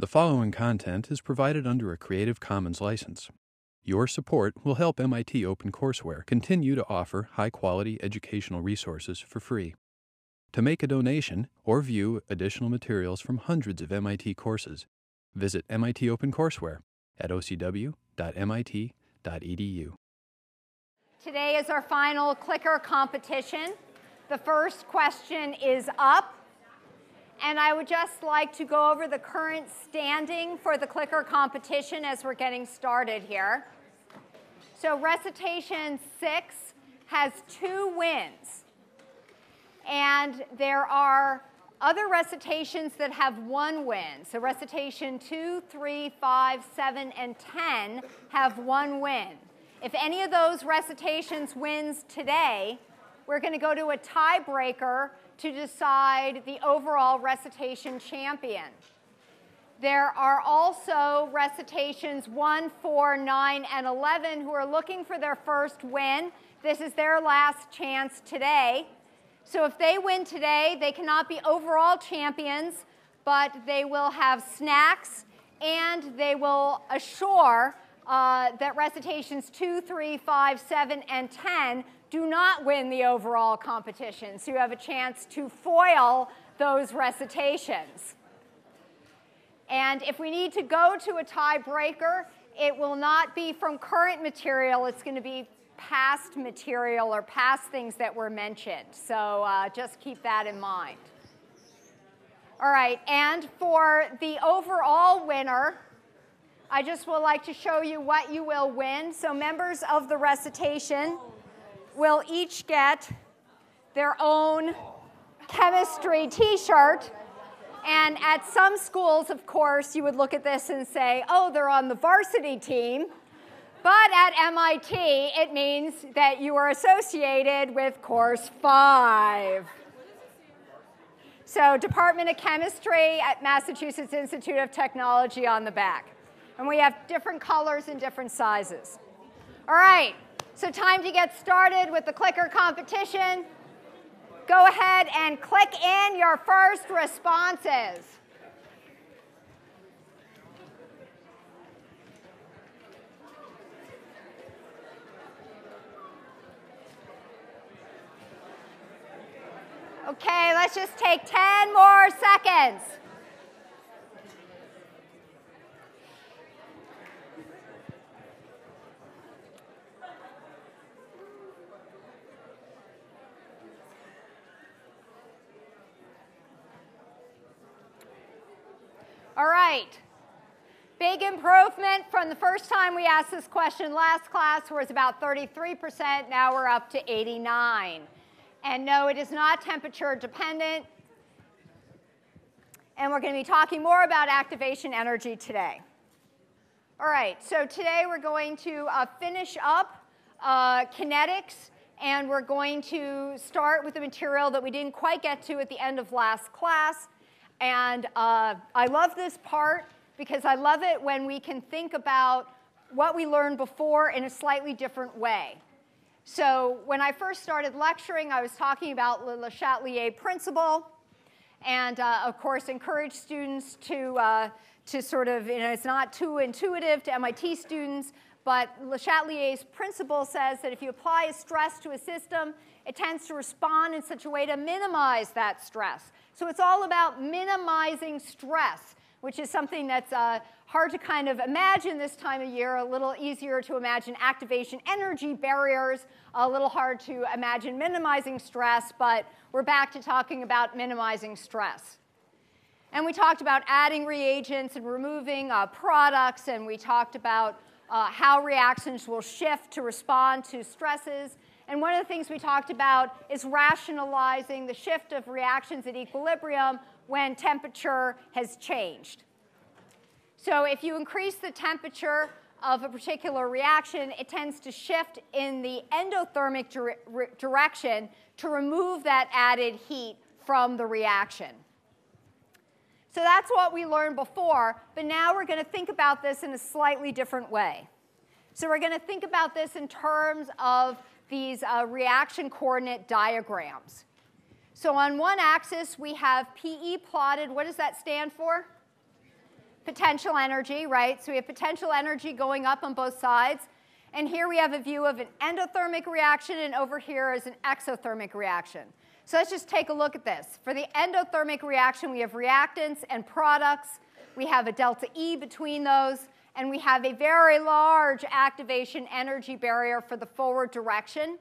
The following content is provided under a Creative Commons license. Your support will help MIT OpenCourseware continue to offer high quality educational resources for free. To make a donation or view additional materials from hundreds of MIT courses, visit MIT OpenCourseware at ocw.mit.edu. Today is our final clicker competition. The first question is up. And I would just like to go over the current standing for the clicker competition as we're getting started here. So recitation six has two wins. And there are other recitations that have one win. So recitation two, three, five, seven, and 10 have one win. If any of those recitations wins today, we're going to go to a tiebreaker to decide the overall recitation champion. There are also recitations 1, 4, 9, and 11 who are looking for their first win. This is their last chance today. So if they win today, they cannot be overall champions, but they will have snacks and they will assure uh, that recitations 2, 3, 5, 7, and 10 do not win the overall competition. So you have a chance to foil those recitations. And if we need to go to a tiebreaker, it will not be from current material. It's going to be past material or past things that were mentioned. So uh, just keep that in mind. All right, and for the overall winner, I just would like to show you what you will win. So members of the recitation will each get their own chemistry t-shirt. And at some schools, of course, you would look at this and say, oh, they're on the varsity team. But at MIT, it means that you are associated with course five. So Department of Chemistry at Massachusetts Institute of Technology on the back. And we have different colors and different sizes. All right. So time to get started with the clicker competition. Go ahead and click in your first responses. Okay, let's just take 10 more seconds. All right. Big improvement from the first time we asked this question last class was about 33%. Now we're up to 89. And no, it is not temperature dependent. And we're going to be talking more about activation energy today. All right, so today we're going to uh, finish up uh, kinetics, and we're going to start with the material that we didn't quite get to at the end of last class, and uh, I love this part because I love it when we can think about what we learned before in a slightly different way. So when I first started lecturing, I was talking about the Le Chatelier principle, and uh, of course encourage students to, uh, to sort of, you know, it's not too intuitive to MIT students, but Le Chatelier's principle says that if you apply a stress to a system, it tends to respond in such a way to minimize that stress. So it's all about minimizing stress, which is something that's uh, hard to kind of imagine this time of year, a little easier to imagine activation energy barriers, a little hard to imagine minimizing stress, but we're back to talking about minimizing stress. And we talked about adding reagents and removing uh, products, and we talked about uh, how reactions will shift to respond to stresses. And one of the things we talked about is rationalizing the shift of reactions at equilibrium when temperature has changed. So if you increase the temperature of a particular reaction, it tends to shift in the endothermic dire direction to remove that added heat from the reaction. So that's what we learned before, but now we're going to think about this in a slightly different way. So we're going to think about this in terms of these uh, reaction coordinate diagrams. So on one axis, we have PE plotted. What does that stand for? potential energy, right? So we have potential energy going up on both sides. And here we have a view of an endothermic reaction, and over here is an exothermic reaction. So let's just take a look at this. For the endothermic reaction, we have reactants and products. We have a delta E between those, and we have a very large activation energy barrier for the forward direction.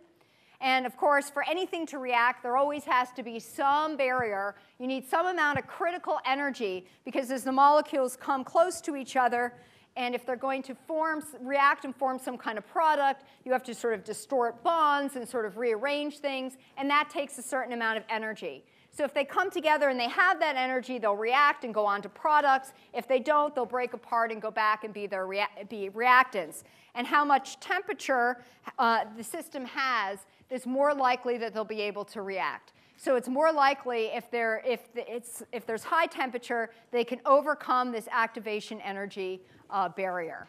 And of course, for anything to react, there always has to be some barrier. You need some amount of critical energy because as the molecules come close to each other, and if they're going to form, react and form some kind of product, you have to sort of distort bonds and sort of rearrange things, and that takes a certain amount of energy. So if they come together and they have that energy, they'll react and go on to products. If they don't, they'll break apart and go back and be their rea be reactants. And how much temperature uh, the system has is more likely that they'll be able to react. So it's more likely if, if, the, if there's high temperature, they can overcome this activation energy uh, barrier.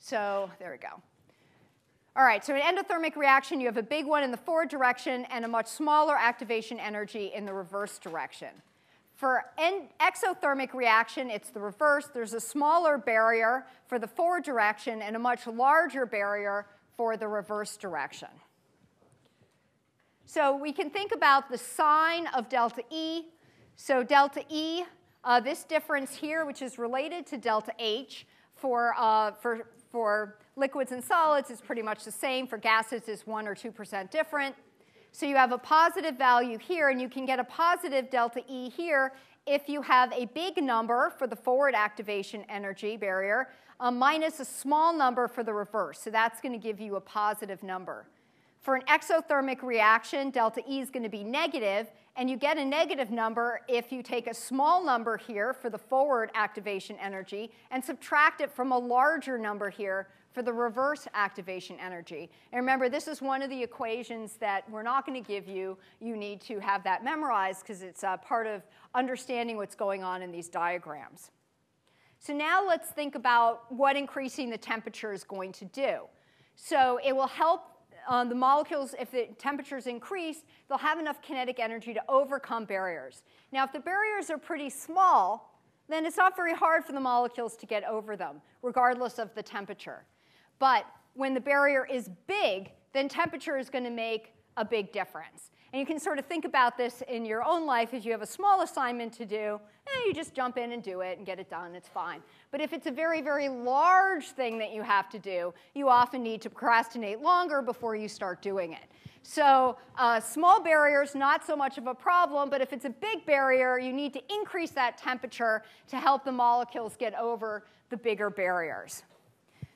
So there we go. All right, so an endothermic reaction, you have a big one in the forward direction and a much smaller activation energy in the reverse direction. For an exothermic reaction, it's the reverse. There's a smaller barrier for the forward direction and a much larger barrier for the reverse direction. So we can think about the sign of delta E. So delta E uh, this difference here, which is related to delta H for, uh, for, for liquids and solids, is pretty much the same. For gases, is 1 or 2% different. So you have a positive value here, and you can get a positive delta E here if you have a big number for the forward activation energy barrier minus a small number for the reverse. So that's going to give you a positive number. For an exothermic reaction, delta E is going to be negative, and you get a negative number if you take a small number here for the forward activation energy and subtract it from a larger number here for the reverse activation energy. And remember, this is one of the equations that we're not going to give you. You need to have that memorized because it's uh, part of understanding what's going on in these diagrams. So now let's think about what increasing the temperature is going to do. So it will help um, the molecules, if the temperatures increase, they'll have enough kinetic energy to overcome barriers. Now, if the barriers are pretty small, then it's not very hard for the molecules to get over them, regardless of the temperature. But when the barrier is big, then temperature is going to make a big difference. And you can sort of think about this in your own life If you have a small assignment to do, eh, you just jump in and do it and get it done, it's fine. But if it's a very, very large thing that you have to do, you often need to procrastinate longer before you start doing it. So uh, small barriers, not so much of a problem, but if it's a big barrier, you need to increase that temperature to help the molecules get over the bigger barriers.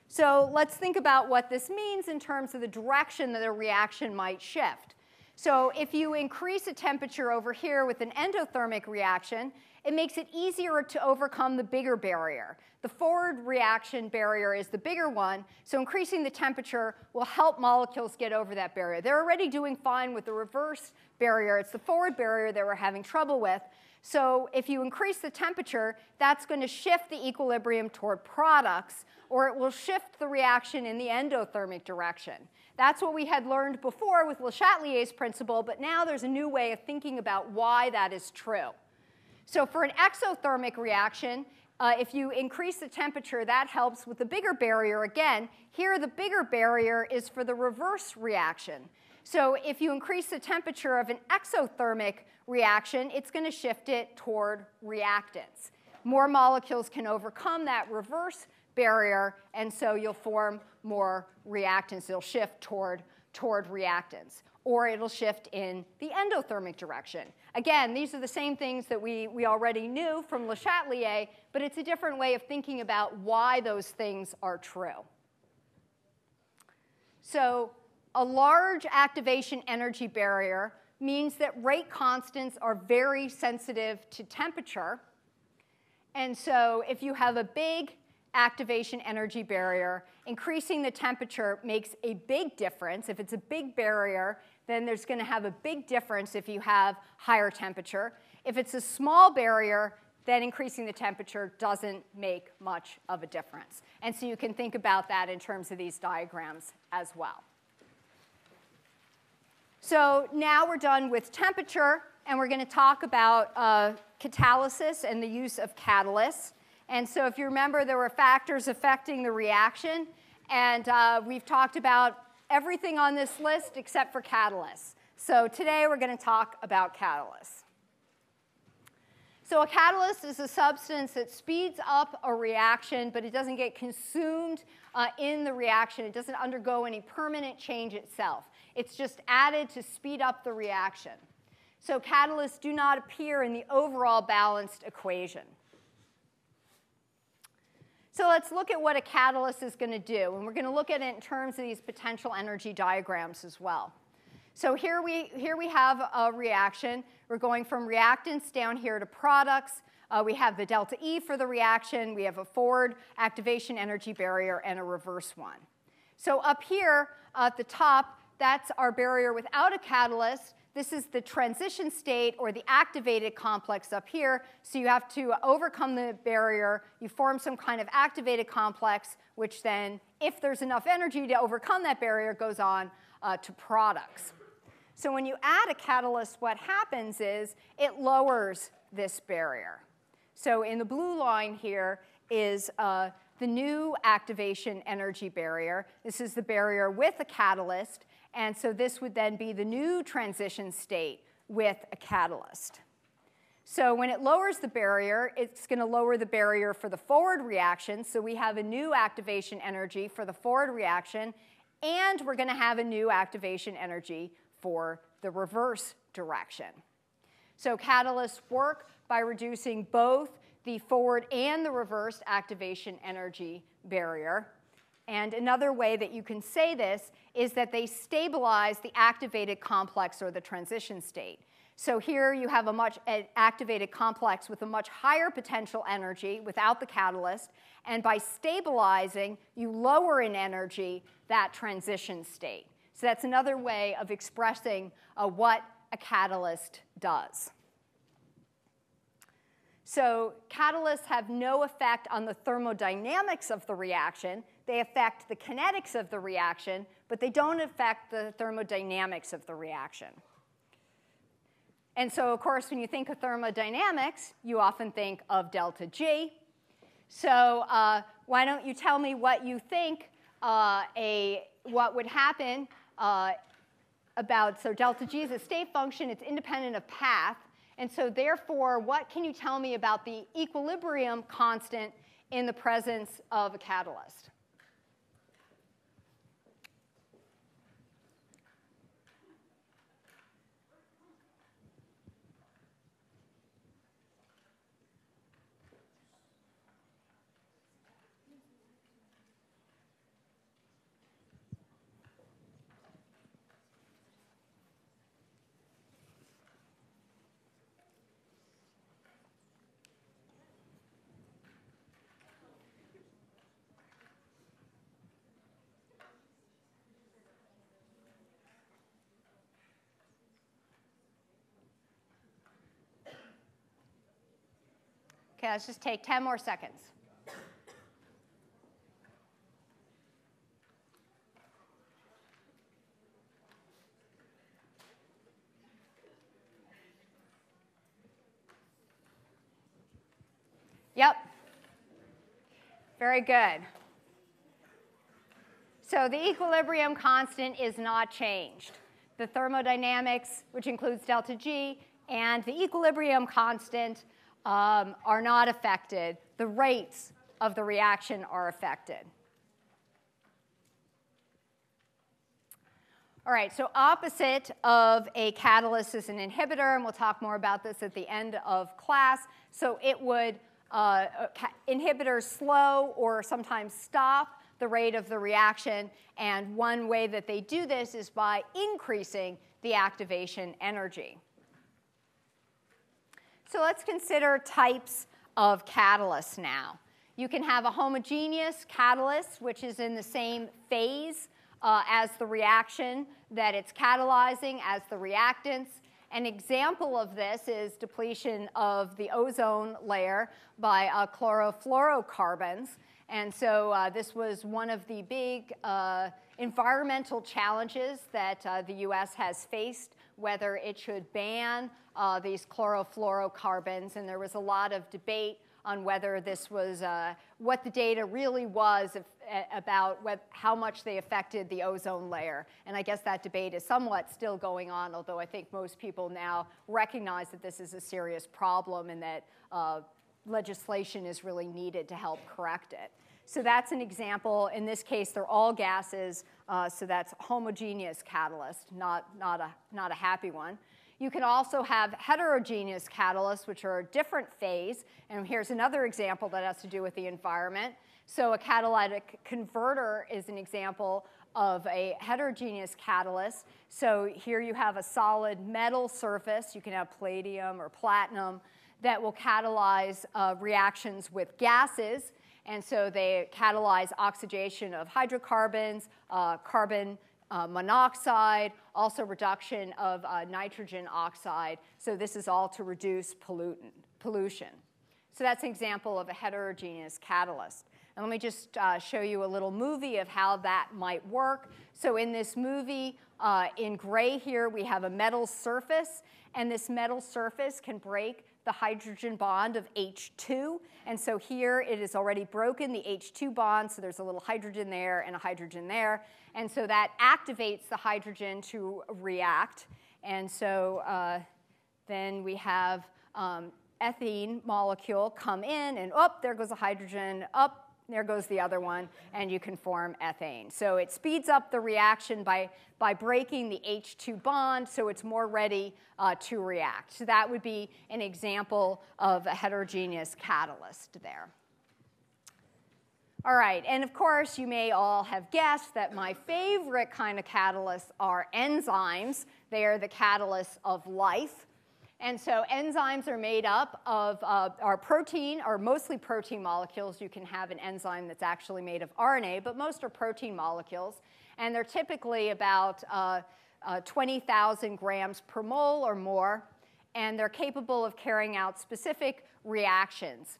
So let's think about what this means in terms of the direction that a reaction might shift. So if you increase a temperature over here with an endothermic reaction, it makes it easier to overcome the bigger barrier. The forward reaction barrier is the bigger one, so increasing the temperature will help molecules get over that barrier. They're already doing fine with the reverse barrier. It's the forward barrier that we're having trouble with. So if you increase the temperature, that's going to shift the equilibrium toward products, or it will shift the reaction in the endothermic direction. That's what we had learned before with Le Chatelier's principle, but now there's a new way of thinking about why that is true. So for an exothermic reaction, uh, if you increase the temperature, that helps with the bigger barrier. Again, here the bigger barrier is for the reverse reaction. So if you increase the temperature of an exothermic reaction, it's going to shift it toward reactants. More molecules can overcome that reverse barrier, and so you'll form more reactants. It'll shift toward, toward reactants, or it'll shift in the endothermic direction. Again, these are the same things that we, we already knew from Le Chatelier, but it's a different way of thinking about why those things are true. So a large activation energy barrier means that rate constants are very sensitive to temperature. And so if you have a big activation energy barrier. Increasing the temperature makes a big difference. If it's a big barrier, then there's going to have a big difference if you have higher temperature. If it's a small barrier, then increasing the temperature doesn't make much of a difference. And so you can think about that in terms of these diagrams as well. So now we're done with temperature. and we're going to talk about uh, catalysis and the use of catalysts. And so, if you remember, there were factors affecting the reaction, and uh, we've talked about everything on this list except for catalysts. So, today we're going to talk about catalysts. So, a catalyst is a substance that speeds up a reaction, but it doesn't get consumed uh, in the reaction. It doesn't undergo any permanent change itself. It's just added to speed up the reaction. So, catalysts do not appear in the overall balanced equation. So let's look at what a catalyst is going to do. And we're going to look at it in terms of these potential energy diagrams as well. So here we, here we have a reaction. We're going from reactants down here to products. Uh, we have the delta E for the reaction. We have a forward activation energy barrier and a reverse one. So up here at the top, that's our barrier without a catalyst. This is the transition state or the activated complex up here. So you have to overcome the barrier. You form some kind of activated complex, which then, if there's enough energy to overcome that barrier, goes on uh, to products. So when you add a catalyst, what happens is it lowers this barrier. So in the blue line here is uh, the new activation energy barrier. This is the barrier with a catalyst. And so this would then be the new transition state with a catalyst. So when it lowers the barrier, it's going to lower the barrier for the forward reaction. So we have a new activation energy for the forward reaction, and we're going to have a new activation energy for the reverse direction. So catalysts work by reducing both the forward and the reverse activation energy barrier. And another way that you can say this is that they stabilize the activated complex or the transition state. So here you have a much activated complex with a much higher potential energy without the catalyst, and by stabilizing, you lower in energy that transition state. So that's another way of expressing uh, what a catalyst does. So catalysts have no effect on the thermodynamics of the reaction. They affect the kinetics of the reaction, but they don't affect the thermodynamics of the reaction. And so, of course, when you think of thermodynamics, you often think of delta G. So uh, why don't you tell me what you think uh, a, what would happen uh, about, so delta G is a state function, it's independent of path. And so therefore, what can you tell me about the equilibrium constant in the presence of a catalyst? Okay, let's just take 10 more seconds. Yep. Very good. So the equilibrium constant is not changed. The thermodynamics, which includes delta G, and the equilibrium constant um, are not affected. The rates of the reaction are affected. All right, so opposite of a catalyst is an inhibitor, and we'll talk more about this at the end of class. So it would, uh, inhibitors slow or sometimes stop the rate of the reaction, and one way that they do this is by increasing the activation energy. So let's consider types of catalysts now. You can have a homogeneous catalyst, which is in the same phase uh, as the reaction that it's catalyzing as the reactants. An example of this is depletion of the ozone layer by uh, chlorofluorocarbons. And so uh, this was one of the big uh, environmental challenges that uh, the US has faced whether it should ban uh, these chlorofluorocarbons, and there was a lot of debate on whether this was uh, what the data really was if, about what, how much they affected the ozone layer. And I guess that debate is somewhat still going on, although I think most people now recognize that this is a serious problem and that uh, legislation is really needed to help correct it. So that's an example. In this case, they're all gases, uh, so that's homogeneous catalyst, not, not, a, not a happy one. You can also have heterogeneous catalysts, which are a different phase. And here's another example that has to do with the environment. So a catalytic converter is an example of a heterogeneous catalyst. So here you have a solid metal surface. You can have palladium or platinum that will catalyze uh, reactions with gases. And so they catalyze oxidation of hydrocarbons, uh, carbon uh, monoxide, also reduction of uh, nitrogen oxide. So this is all to reduce pollutant, pollution. So that's an example of a heterogeneous catalyst. And let me just uh, show you a little movie of how that might work. So in this movie, uh, in gray here, we have a metal surface, and this metal surface can break the hydrogen bond of H2. And so here it is already broken the H2 bond, so there's a little hydrogen there and a hydrogen there. And so that activates the hydrogen to react. And so uh, then we have um, ethene molecule come in, and up, oh, there goes a hydrogen, up, there goes the other one, and you can form ethane. So it speeds up the reaction by, by breaking the H2 bond, so it's more ready uh, to react. So that would be an example of a heterogeneous catalyst there. All right, and of course, you may all have guessed that my favorite kind of catalysts are enzymes. They are the catalysts of life. And so enzymes are made up of uh, our protein, or mostly protein molecules. You can have an enzyme that's actually made of RNA, but most are protein molecules. And they're typically about uh, uh, 20,000 grams per mole or more. And they're capable of carrying out specific reactions.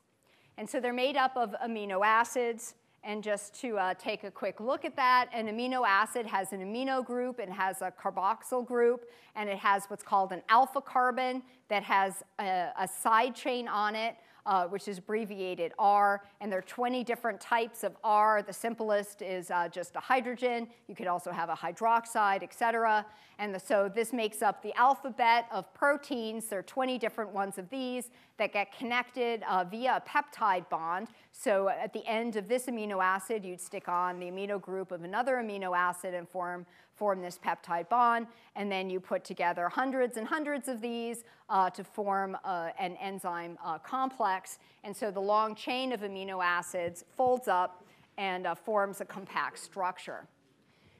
And so they're made up of amino acids. And just to uh, take a quick look at that, an amino acid has an amino group, it has a carboxyl group, and it has what's called an alpha carbon that has a, a side chain on it uh, which is abbreviated R. And there are 20 different types of R. The simplest is uh, just a hydrogen. You could also have a hydroxide, et cetera. And the, so this makes up the alphabet of proteins. There are 20 different ones of these that get connected uh, via a peptide bond. So at the end of this amino acid, you'd stick on the amino group of another amino acid and form form this peptide bond, and then you put together hundreds and hundreds of these uh, to form uh, an enzyme uh, complex. And so the long chain of amino acids folds up and uh, forms a compact structure.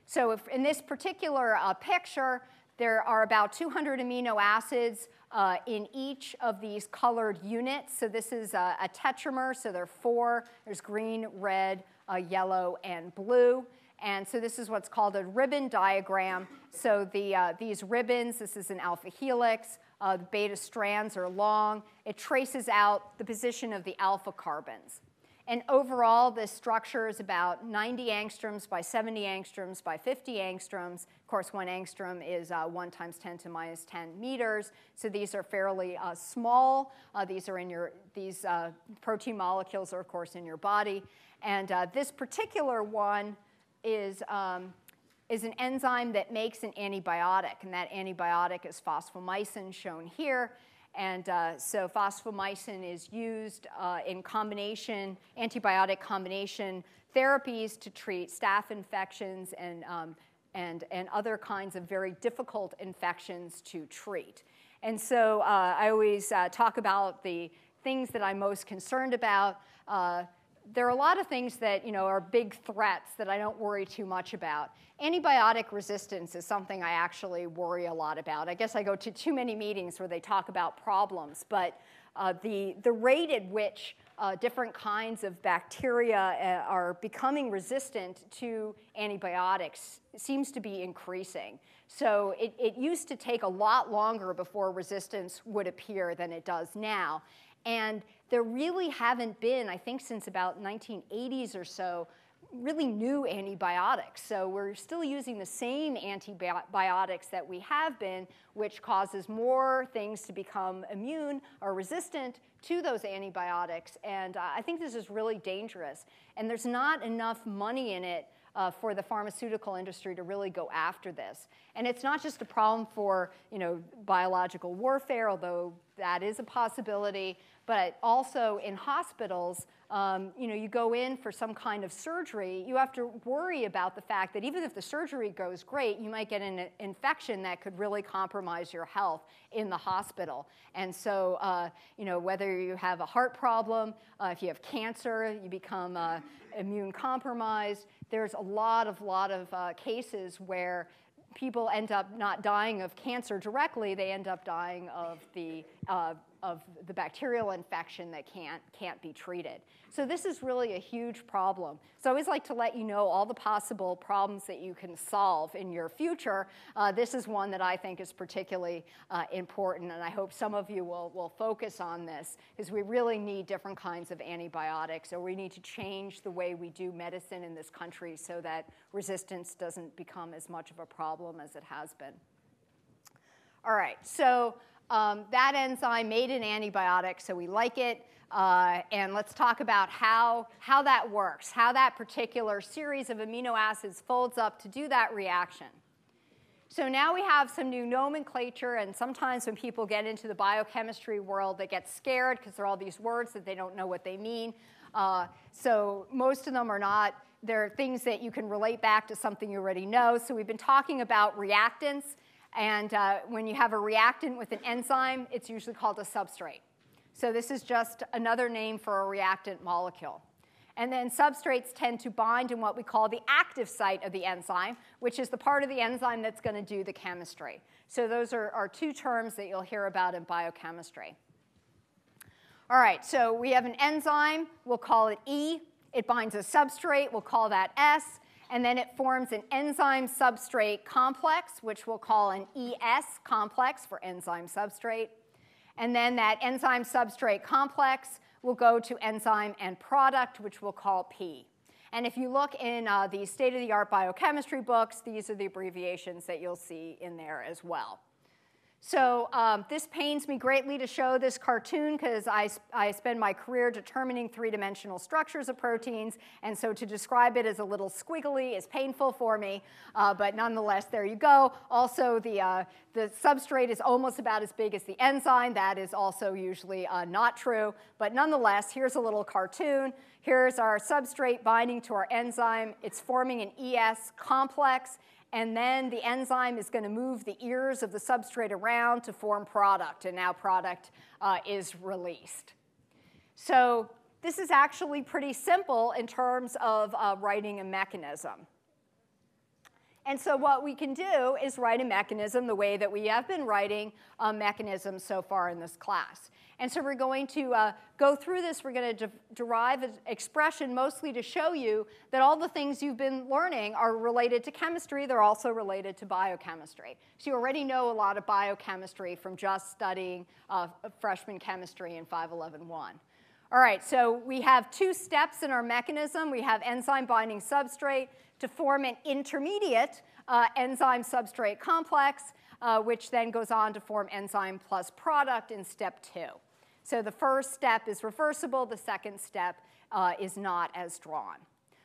So in this particular uh, picture, there are about 200 amino acids uh, in each of these colored units. So this is a, a tetramer, so there are four. There's green, red, yellow, and blue. And so this is what's called a ribbon diagram. So the, uh, these ribbons, this is an alpha helix. Uh, the beta strands are long. It traces out the position of the alpha carbons. And overall, this structure is about 90 angstroms by 70 angstroms by 50 angstroms. Of course, one angstrom is uh, 1 times 10 to minus 10 meters. So these are fairly uh, small. Uh, these are in your, these uh, protein molecules are, of course, in your body. And uh, this particular one is, um, is an enzyme that makes an antibiotic, and that antibiotic is fosfomycin, shown here. And uh, so fosfomycin is used uh, in combination, antibiotic combination therapies to treat staph infections and, um, and, and other kinds of very difficult infections to treat. And so uh, I always uh, talk about the things that I'm most concerned about. There are a lot of things that you know are big threats that I don't worry too much about. Antibiotic resistance is something I actually worry a lot about. I guess I go to too many meetings where they talk about problems, but uh, the, the rate at which uh, different kinds of bacteria uh, are becoming resistant to antibiotics seems to be increasing. So it, it used to take a lot longer before resistance would appear than it does now. And there really haven't been, I think since about 1980s or so, really new antibiotics. So we're still using the same antibiotics that we have been, which causes more things to become immune or resistant to those antibiotics. And uh, I think this is really dangerous. And there's not enough money in it uh, for the pharmaceutical industry to really go after this. And it's not just a problem for you know, biological warfare, although that is a possibility, but also in hospitals, um, you know, you go in for some kind of surgery, you have to worry about the fact that even if the surgery goes great, you might get an infection that could really compromise your health in the hospital. And so, uh, you know, whether you have a heart problem, uh, if you have cancer, you become uh, immune compromised. There's a lot of lot of uh, cases where people end up not dying of cancer directly, they end up dying of the, uh, of the bacterial infection that can't, can't be treated. So this is really a huge problem. So I always like to let you know all the possible problems that you can solve in your future. Uh, this is one that I think is particularly uh, important, and I hope some of you will, will focus on this, because we really need different kinds of antibiotics, or we need to change the way we do medicine in this country so that resistance doesn't become as much of a problem as it has been. All right, so um, that enzyme made an antibiotic, so we like it. Uh, and let's talk about how, how that works, how that particular series of amino acids folds up to do that reaction. So now we have some new nomenclature, and sometimes when people get into the biochemistry world, they get scared because there are all these words that they don't know what they mean. Uh, so most of them are not, they're things that you can relate back to something you already know. So we've been talking about reactants, and uh, when you have a reactant with an enzyme, it's usually called a substrate. So this is just another name for a reactant molecule. And then substrates tend to bind in what we call the active site of the enzyme, which is the part of the enzyme that's going to do the chemistry. So those are, are two terms that you'll hear about in biochemistry. All right, so we have an enzyme, we'll call it E. It binds a substrate, we'll call that S. And then it forms an enzyme substrate complex, which we'll call an ES complex for enzyme substrate. And then that enzyme substrate complex will go to enzyme and product, which we'll call P. And if you look in uh, the state-of-the-art biochemistry books, these are the abbreviations that you'll see in there as well. So um, this pains me greatly to show this cartoon because I, I spend my career determining three-dimensional structures of proteins, and so to describe it as a little squiggly is painful for me, uh, but nonetheless, there you go. Also, the, uh, the substrate is almost about as big as the enzyme. That is also usually uh, not true, but nonetheless, here's a little cartoon. Here's our substrate binding to our enzyme. It's forming an ES complex, and then the enzyme is going to move the ears of the substrate around to form product, and now product uh, is released. So this is actually pretty simple in terms of uh, writing a mechanism. And so what we can do is write a mechanism the way that we have been writing a mechanism so far in this class. And so we're going to uh, go through this. We're going to de derive an expression mostly to show you that all the things you've been learning are related to chemistry. They're also related to biochemistry. So you already know a lot of biochemistry from just studying uh, freshman chemistry in 511.1. All right, so we have two steps in our mechanism. We have enzyme binding substrate to form an intermediate uh, enzyme substrate complex, uh, which then goes on to form enzyme plus product in step two. So the first step is reversible, the second step uh, is not as drawn.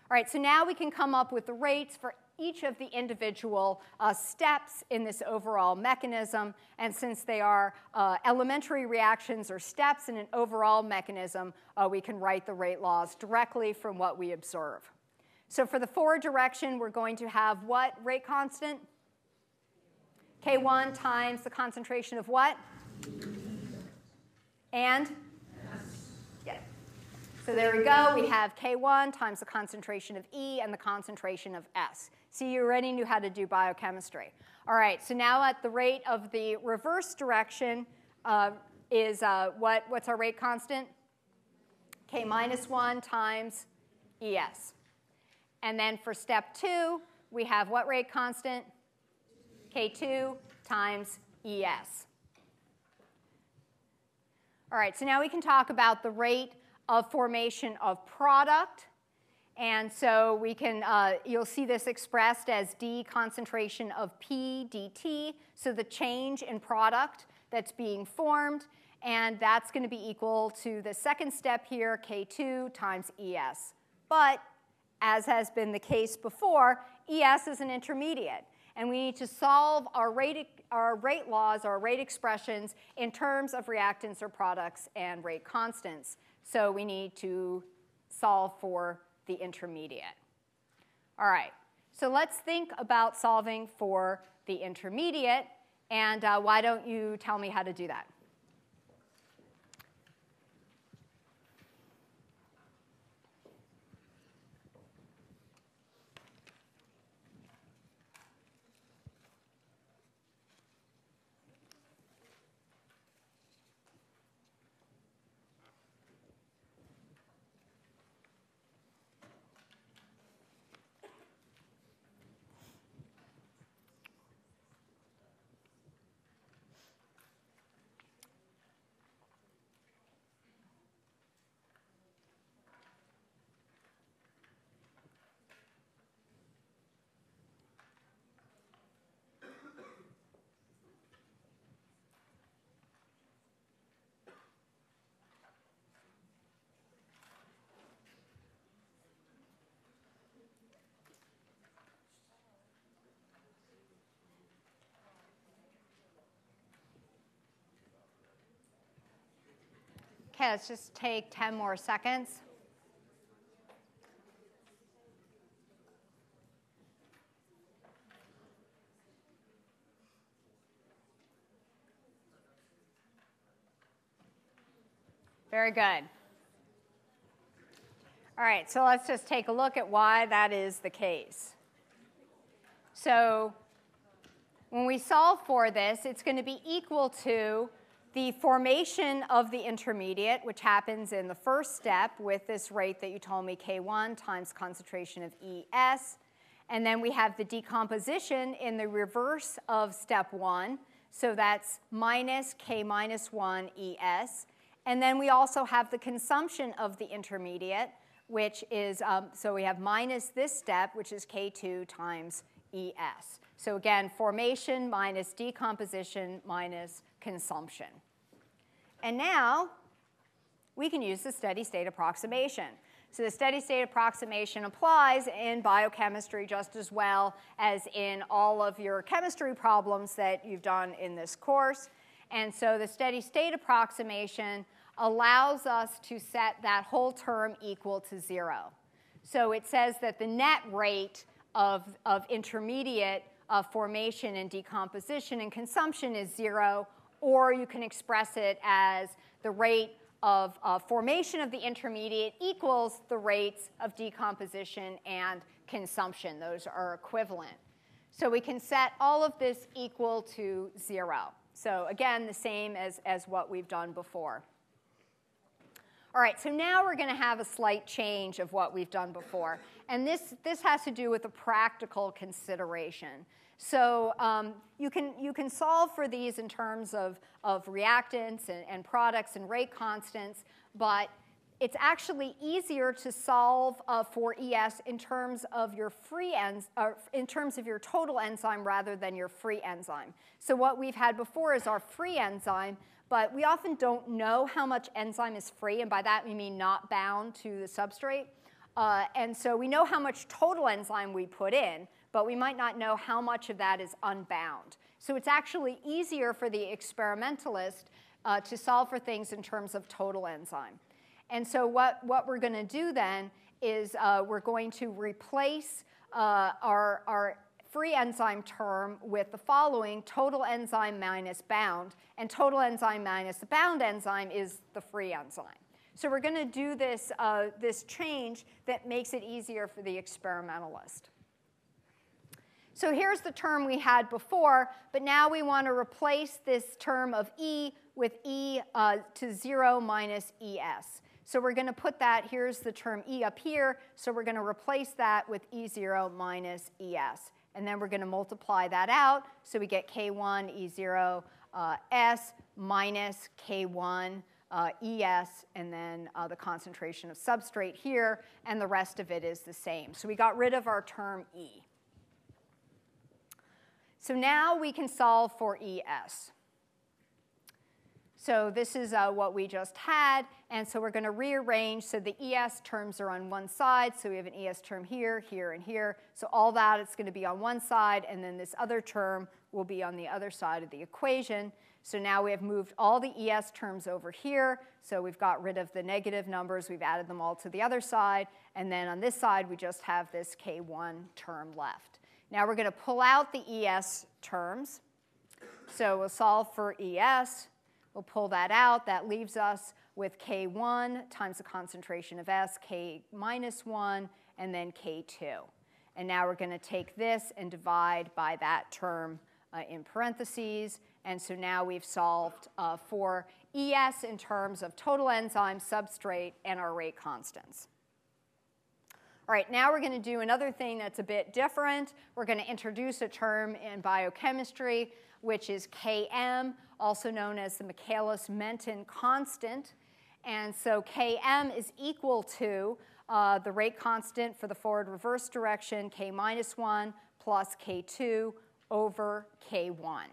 All right, so now we can come up with the rates for each of the individual uh, steps in this overall mechanism. And since they are uh, elementary reactions or steps in an overall mechanism, uh, we can write the rate laws directly from what we observe. So for the forward direction, we're going to have what rate constant? K1 times the concentration of what? And? Yeah. So there we go. We have K1 times the concentration of E and the concentration of S. See, you already knew how to do biochemistry. All right, so now at the rate of the reverse direction uh, is uh, what, what's our rate constant? K minus 1 times ES. And then for step 2, we have what rate constant? K2 times ES. All right, so now we can talk about the rate of formation of product. And so we can, uh, you'll see this expressed as D concentration of P dt, so the change in product that's being formed, and that's going to be equal to the second step here, K2 times ES. But as has been the case before, ES is an intermediate, and we need to solve our rate, our rate laws, our rate expressions in terms of reactants or products and rate constants. So we need to solve for the intermediate. All right, so let's think about solving for the intermediate, and uh, why don't you tell me how to do that? Okay, let's just take 10 more seconds. Very good. All right, so let's just take a look at why that is the case. So when we solve for this, it's going to be equal to the formation of the intermediate, which happens in the first step with this rate that you told me, K1 times concentration of ES. And then we have the decomposition in the reverse of step 1. So that's minus K minus 1 ES. And then we also have the consumption of the intermediate, which is, um, so we have minus this step, which is K2 times ES. So again, formation minus decomposition minus consumption. And now we can use the steady state approximation. So the steady state approximation applies in biochemistry just as well as in all of your chemistry problems that you've done in this course. And so the steady state approximation allows us to set that whole term equal to zero. So it says that the net rate of, of intermediate uh, formation and decomposition and consumption is zero, or you can express it as the rate of uh, formation of the intermediate equals the rates of decomposition and consumption. Those are equivalent. So we can set all of this equal to zero. So again, the same as, as what we've done before. All right, so now we're going to have a slight change of what we've done before. And this, this has to do with a practical consideration. So um, you, can, you can solve for these in terms of, of reactants and, and products and rate constants, but it's actually easier to solve uh, for ES in terms of your free ens- uh, in terms of your total enzyme rather than your free enzyme. So what we've had before is our free enzyme, but we often don't know how much enzyme is free, and by that we mean not bound to the substrate. Uh, and so we know how much total enzyme we put in, but we might not know how much of that is unbound. So it's actually easier for the experimentalist uh, to solve for things in terms of total enzyme. And so what, what we're going to do then is uh, we're going to replace uh, our, our free enzyme term with the following total enzyme minus bound. And total enzyme minus the bound enzyme is the free enzyme. So we're going to do this, uh, this change that makes it easier for the experimentalist. So here's the term we had before, but now we want to replace this term of E with E uh, to 0 minus ES. So we're going to put that, here's the term E up here, so we're going to replace that with E0 minus ES. And then we're going to multiply that out, so we get K1 E0 uh, S minus K1 uh, ES and then uh, the concentration of substrate here, and the rest of it is the same. So we got rid of our term E. So now we can solve for ES. So this is uh, what we just had, and so we're going to rearrange so the ES terms are on one side, so we have an ES term here, here, and here. So all that is going to be on one side, and then this other term will be on the other side of the equation. So now we have moved all the ES terms over here, so we've got rid of the negative numbers, we've added them all to the other side, and then on this side we just have this K1 term left. Now we're going to pull out the ES terms. So we'll solve for ES. We'll pull that out. That leaves us with K1 times the concentration of S, K minus 1, and then K2. And now we're going to take this and divide by that term uh, in parentheses. And so now we've solved uh, for ES in terms of total enzyme, substrate, and our rate constants. All right, now we're going to do another thing that's a bit different. We're going to introduce a term in biochemistry, which is Km, also known as the Michaelis-Menten constant. And so Km is equal to uh, the rate constant for the forward reverse direction, K minus 1 plus K2 over K1.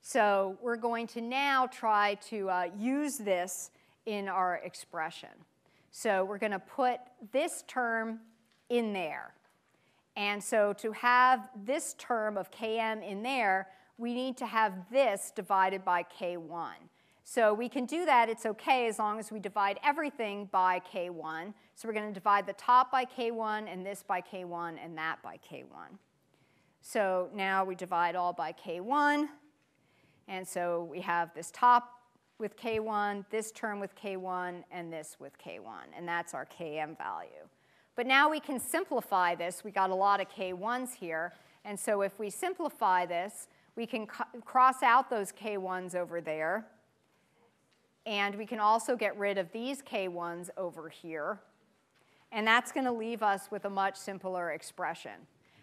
So we're going to now try to uh, use this in our expression. So we're going to put this term in there. And so to have this term of Km in there, we need to have this divided by k1. So we can do that, it's okay as long as we divide everything by k1. So we're going to divide the top by k1 and this by k1 and that by k1. So now we divide all by k1. And so we have this top with k1, this term with k1, and this with k1. And that's our km value. But now we can simplify this. We got a lot of k1s here. And so if we simplify this, we can cross out those K1s over there. And we can also get rid of these K1s over here. And that's going to leave us with a much simpler expression.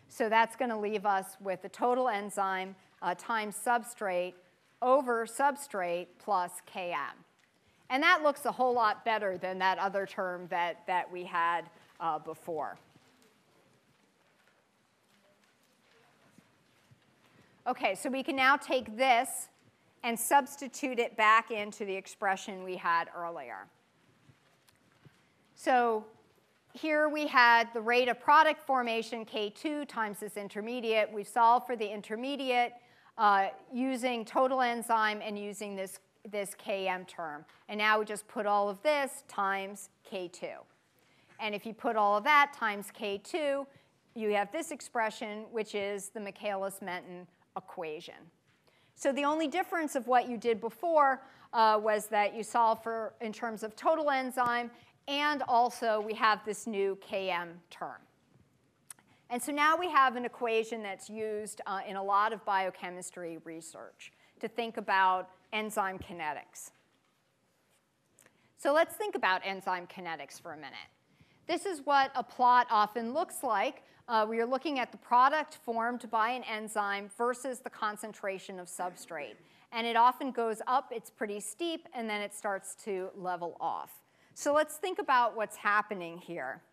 So that's going to leave us with the total enzyme uh, times substrate over substrate plus Km. And that looks a whole lot better than that other term that, that we had uh, before. Okay, so we can now take this and substitute it back into the expression we had earlier. So here we had the rate of product formation, K2 times this intermediate. We've solved for the intermediate uh, using total enzyme and using this, this Km term. And now we just put all of this times K2. And if you put all of that times K2, you have this expression, which is the Michaelis-Menten equation. So the only difference of what you did before uh, was that you solve for in terms of total enzyme, and also we have this new Km term. And so now we have an equation that's used uh, in a lot of biochemistry research to think about enzyme kinetics. So let's think about enzyme kinetics for a minute. This is what a plot often looks like uh, we are looking at the product formed by an enzyme versus the concentration of substrate. And it often goes up, it's pretty steep, and then it starts to level off. So let's think about what's happening here.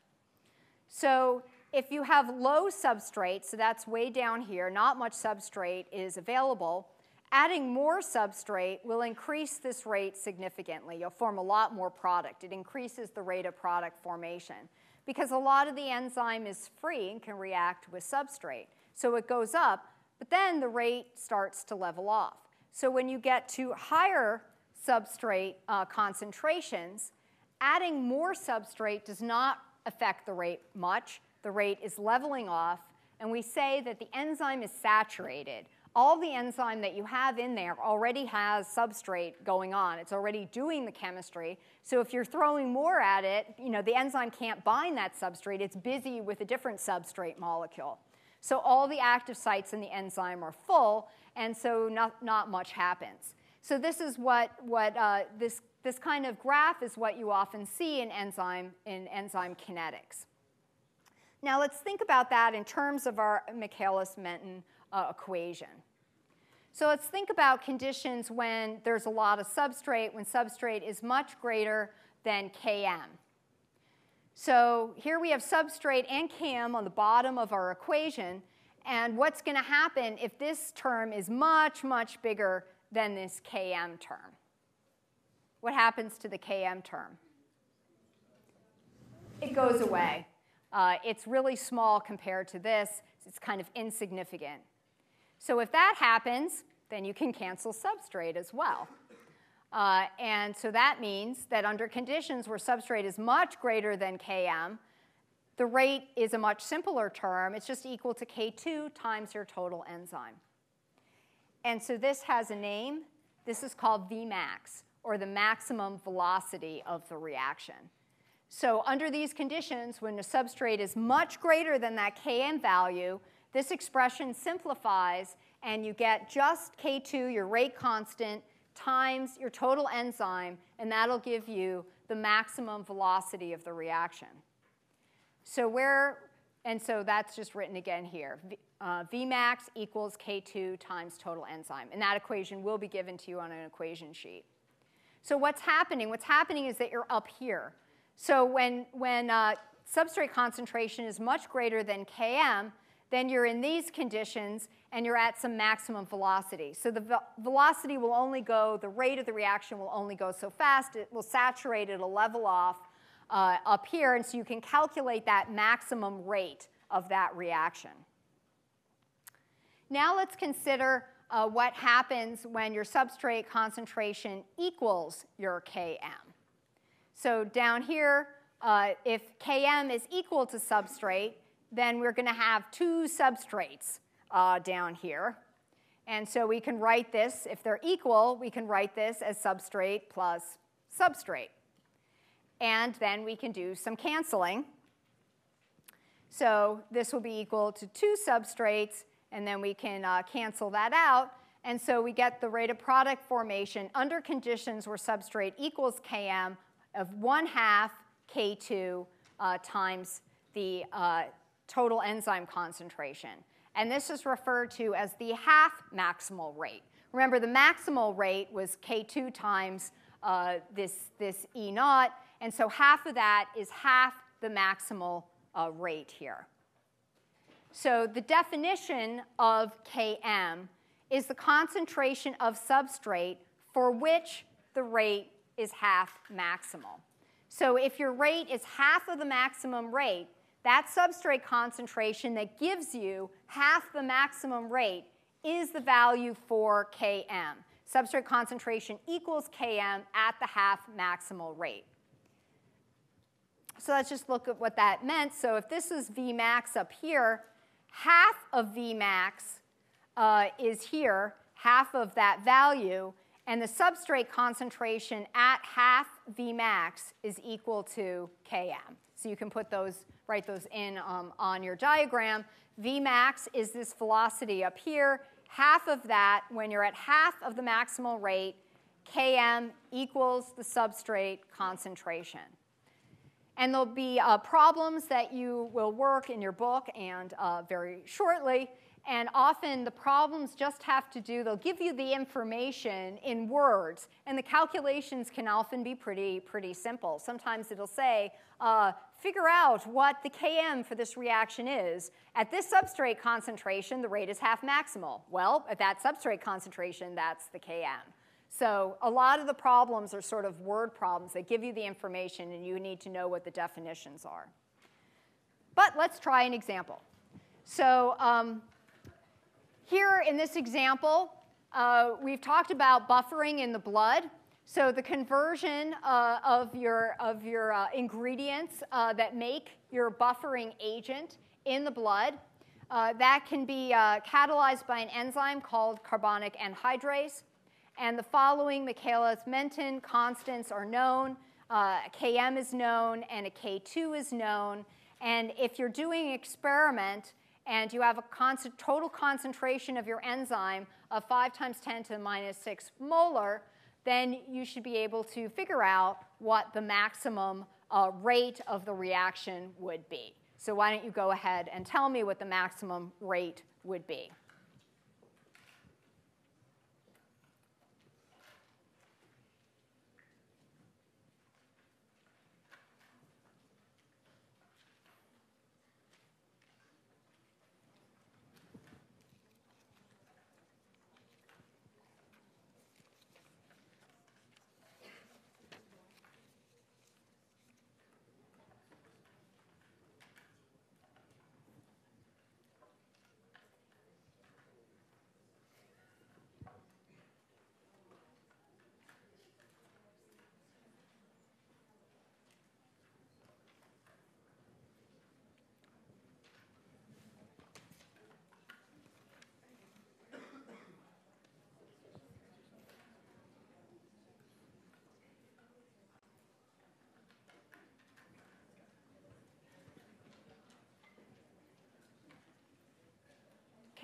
So if you have low substrate, so that's way down here, not much substrate is available, adding more substrate will increase this rate significantly. You'll form a lot more product. It increases the rate of product formation because a lot of the enzyme is free and can react with substrate. So it goes up, but then the rate starts to level off. So when you get to higher substrate uh, concentrations, adding more substrate does not affect the rate much. The rate is leveling off, and we say that the enzyme is saturated all the enzyme that you have in there already has substrate going on. It's already doing the chemistry. So if you're throwing more at it, you know, the enzyme can't bind that substrate. It's busy with a different substrate molecule. So all the active sites in the enzyme are full, and so not, not much happens. So this is what, what uh, this, this kind of graph is what you often see in enzyme, in enzyme kinetics. Now let's think about that in terms of our Michaelis-Menten uh, equation. So let's think about conditions when there's a lot of substrate, when substrate is much greater than Km. So here we have substrate and Km on the bottom of our equation. And what's going to happen if this term is much, much bigger than this Km term? What happens to the Km term? It goes away. Uh, it's really small compared to this. It's kind of insignificant. So if that happens, then you can cancel substrate as well. Uh, and so that means that under conditions where substrate is much greater than Km, the rate is a much simpler term. It's just equal to K2 times your total enzyme. And so this has a name. This is called Vmax, or the maximum velocity of the reaction. So under these conditions, when the substrate is much greater than that Km value, this expression simplifies and you get just K2, your rate constant, times your total enzyme, and that'll give you the maximum velocity of the reaction. So where, and so that's just written again here. Uh, Vmax equals K2 times total enzyme. And that equation will be given to you on an equation sheet. So what's happening? What's happening is that you're up here. So when, when uh, substrate concentration is much greater than Km, then you're in these conditions and you're at some maximum velocity. So the ve velocity will only go, the rate of the reaction will only go so fast, it will saturate, it'll level off uh, up here, and so you can calculate that maximum rate of that reaction. Now let's consider uh, what happens when your substrate concentration equals your Km. So down here, uh, if Km is equal to substrate, then we're going to have two substrates uh, down here. And so we can write this, if they're equal, we can write this as substrate plus substrate. And then we can do some canceling. So this will be equal to two substrates, and then we can uh, cancel that out. And so we get the rate of product formation under conditions where substrate equals Km of 1 half K2 uh, times the uh, total enzyme concentration. And this is referred to as the half maximal rate. Remember, the maximal rate was K2 times uh, this, this E naught, and so half of that is half the maximal uh, rate here. So the definition of Km is the concentration of substrate for which the rate is half maximal. So if your rate is half of the maximum rate, that substrate concentration that gives you half the maximum rate is the value for Km. Substrate concentration equals Km at the half maximal rate. So let's just look at what that meant. So if this is Vmax up here, half of Vmax uh, is here, half of that value, and the substrate concentration at half Vmax is equal to Km. So you can put those write those in um, on your diagram. Vmax is this velocity up here. Half of that, when you're at half of the maximal rate, Km equals the substrate concentration. And there'll be uh, problems that you will work in your book and uh, very shortly and often the problems just have to do, they'll give you the information in words, and the calculations can often be pretty, pretty simple. Sometimes it'll say, uh, figure out what the Km for this reaction is. At this substrate concentration, the rate is half maximal. Well, at that substrate concentration, that's the Km. So a lot of the problems are sort of word problems that give you the information, and you need to know what the definitions are. But let's try an example. So um, here in this example, uh, we've talked about buffering in the blood. So the conversion uh, of your, of your uh, ingredients uh, that make your buffering agent in the blood, uh, that can be uh, catalyzed by an enzyme called carbonic anhydrase. And the following Michaelis-Menten constants are known. Km is known and a K2 is known. And if you're doing experiment and you have a total concentration of your enzyme of 5 times 10 to the minus 6 molar, then you should be able to figure out what the maximum uh, rate of the reaction would be. So why don't you go ahead and tell me what the maximum rate would be.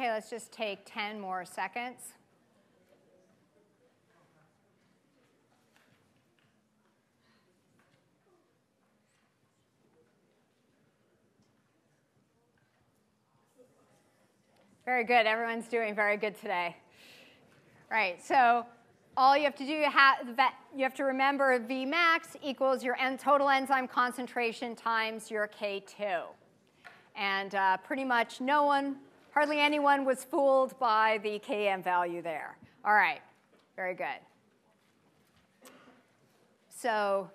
Okay, let's just take 10 more seconds. Very good. Everyone's doing very good today. Right, so all you have to do, you have to remember Vmax equals your n total enzyme concentration times your K2. And uh, pretty much no one, hardly anyone was fooled by the Km value there. All right, very good. So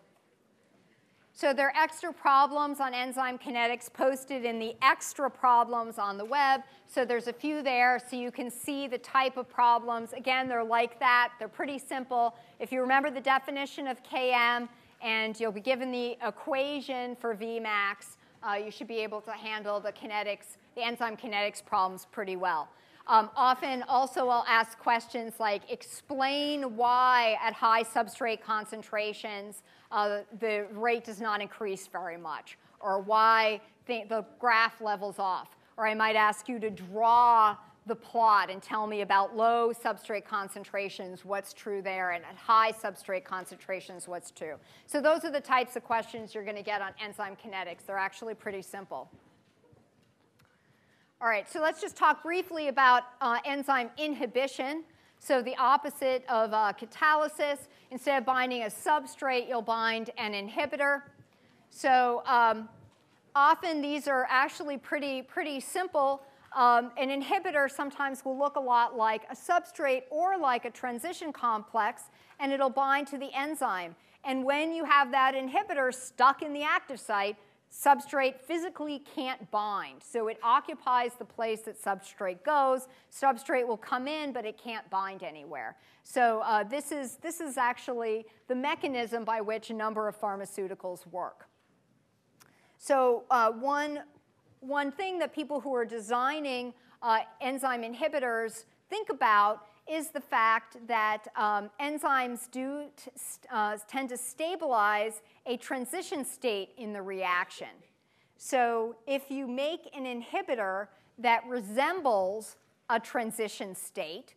so there are extra problems on enzyme kinetics posted in the extra problems on the web. So there's a few there so you can see the type of problems. Again, they're like that. They're pretty simple. If you remember the definition of Km and you'll be given the equation for Vmax, uh, you should be able to handle the kinetics, the enzyme kinetics problems pretty well. Um, often also I'll ask questions like explain why at high substrate concentrations uh, the rate does not increase very much, or why the, the graph levels off. Or I might ask you to draw the plot and tell me about low substrate concentrations, what's true there, and at high substrate concentrations, what's true. So those are the types of questions you're going to get on enzyme kinetics. They're actually pretty simple. All right, so let's just talk briefly about uh, enzyme inhibition. So the opposite of uh, catalysis, instead of binding a substrate, you'll bind an inhibitor. So um, often these are actually pretty, pretty simple. Um, an inhibitor sometimes will look a lot like a substrate or like a transition complex, and it'll bind to the enzyme. And when you have that inhibitor stuck in the active site, Substrate physically can't bind, so it occupies the place that substrate goes. Substrate will come in, but it can't bind anywhere. So uh, this, is, this is actually the mechanism by which a number of pharmaceuticals work. So uh, one, one thing that people who are designing uh, enzyme inhibitors think about is the fact that um, enzymes do uh, tend to stabilize a transition state in the reaction. So if you make an inhibitor that resembles a transition state,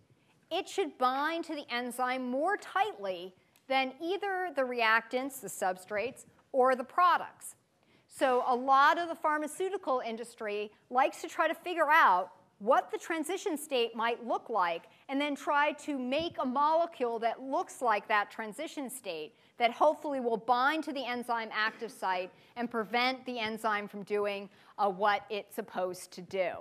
it should bind to the enzyme more tightly than either the reactants, the substrates, or the products. So a lot of the pharmaceutical industry likes to try to figure out what the transition state might look like, and then try to make a molecule that looks like that transition state that hopefully will bind to the enzyme active site and prevent the enzyme from doing uh, what it's supposed to do.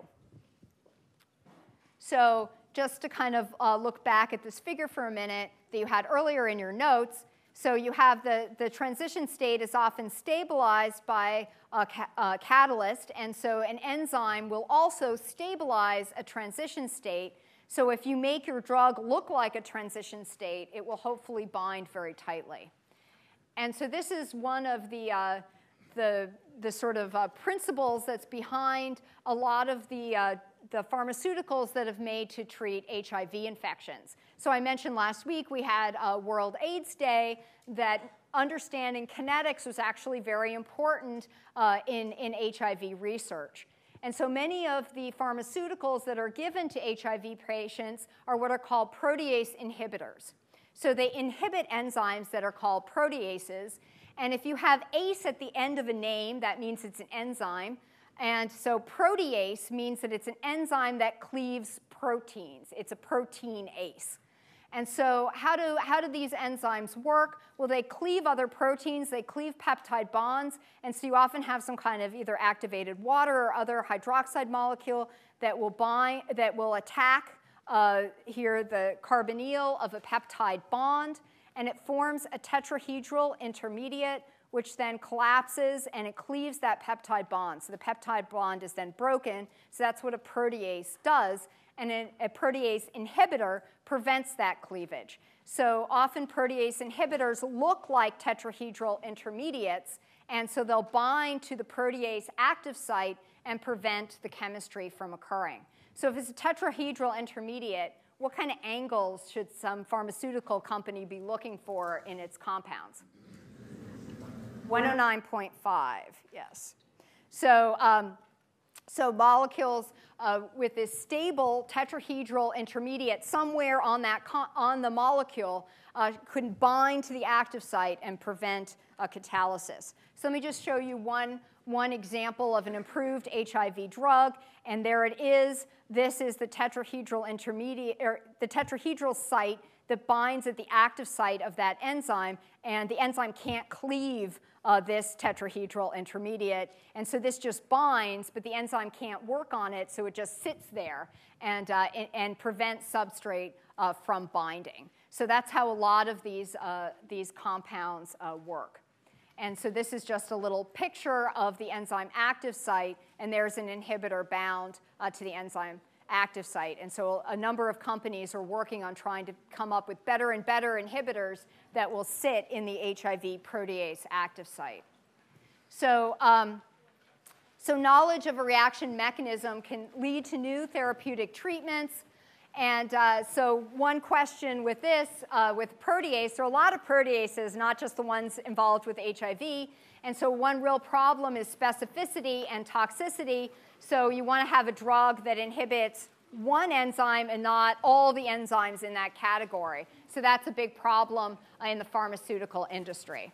So just to kind of uh, look back at this figure for a minute that you had earlier in your notes, so you have the, the transition state is often stabilized by a, ca a, catalyst, and so an enzyme will also stabilize a transition state. So if you make your drug look like a transition state, it will hopefully bind very tightly. And so this is one of the, uh, the, the sort of uh, principles that's behind a lot of the, uh, the pharmaceuticals that have made to treat HIV infections. So I mentioned last week we had a World AIDS Day that understanding kinetics was actually very important uh, in, in HIV research. And so many of the pharmaceuticals that are given to HIV patients are what are called protease inhibitors. So they inhibit enzymes that are called proteases. And if you have ACE at the end of a name, that means it's an enzyme. And so protease means that it's an enzyme that cleaves proteins. It's a proteinase. And so how do, how do these enzymes work? Well, they cleave other proteins, they cleave peptide bonds, and so you often have some kind of either activated water or other hydroxide molecule that will bind, that will attack uh, here the carbonyl of a peptide bond, and it forms a tetrahedral intermediate, which then collapses and it cleaves that peptide bond. So the peptide bond is then broken. So that's what a protease does and a, protease inhibitor prevents that cleavage. So often protease inhibitors look like tetrahedral intermediates, and so they'll bind to the protease active site and prevent the chemistry from occurring. So if it's a tetrahedral intermediate, what kind of angles should some pharmaceutical company be looking for in its compounds? 109.5, yes. So um, So molecules uh, with this stable tetrahedral intermediate somewhere on, that on the molecule uh, could bind to the active site and prevent a catalysis. So let me just show you one, one example of an improved HIV drug, and there it is. This is the tetrahedral intermediate, or the tetrahedral site that binds at the active site of that enzyme, and the enzyme can't cleave uh, this tetrahedral intermediate. And so this just binds, but the enzyme can't work on it, so it just sits there and, uh, and, and, prevents substrate uh, from binding. So that's how a lot of these, uh, these compounds uh, work. And so this is just a little picture of the enzyme active site, and there's an inhibitor bound uh, to the enzyme active site. And so a number of companies are working on trying to come up with better and better inhibitors that will sit in the HIV protease active site. So, um, so knowledge of a reaction mechanism can lead to new therapeutic treatments. And uh, so one question with this, uh, with protease, there are a lot of proteases, not just the ones involved with HIV. And so one real problem is specificity and toxicity. So you want to have a drug that inhibits one enzyme and not all the enzymes in that category. So that's a big problem in the pharmaceutical industry.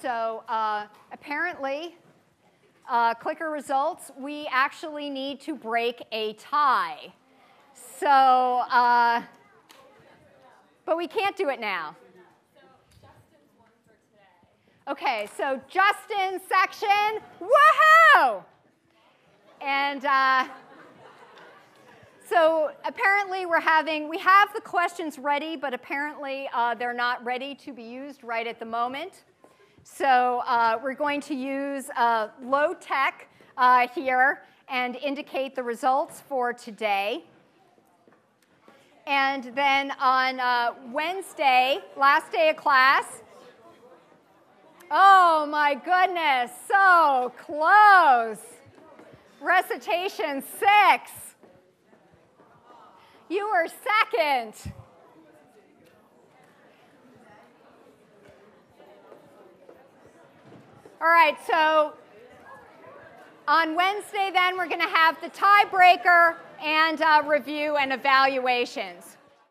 So uh, apparently, uh, clicker results, we actually need to break a tie. So, uh, but we can't do it now. Okay, so Justin's section, woohoo! And uh, so apparently we're having, we have the questions ready, but apparently uh, they're not ready to be used right at the moment. So uh, we're going to use uh, low tech uh, here and indicate the results for today. And then on uh, Wednesday, last day of class, oh my goodness, so close. Recitation six. You were second. All right, so on Wednesday, then, we're going to have the tiebreaker and uh, review and evaluations.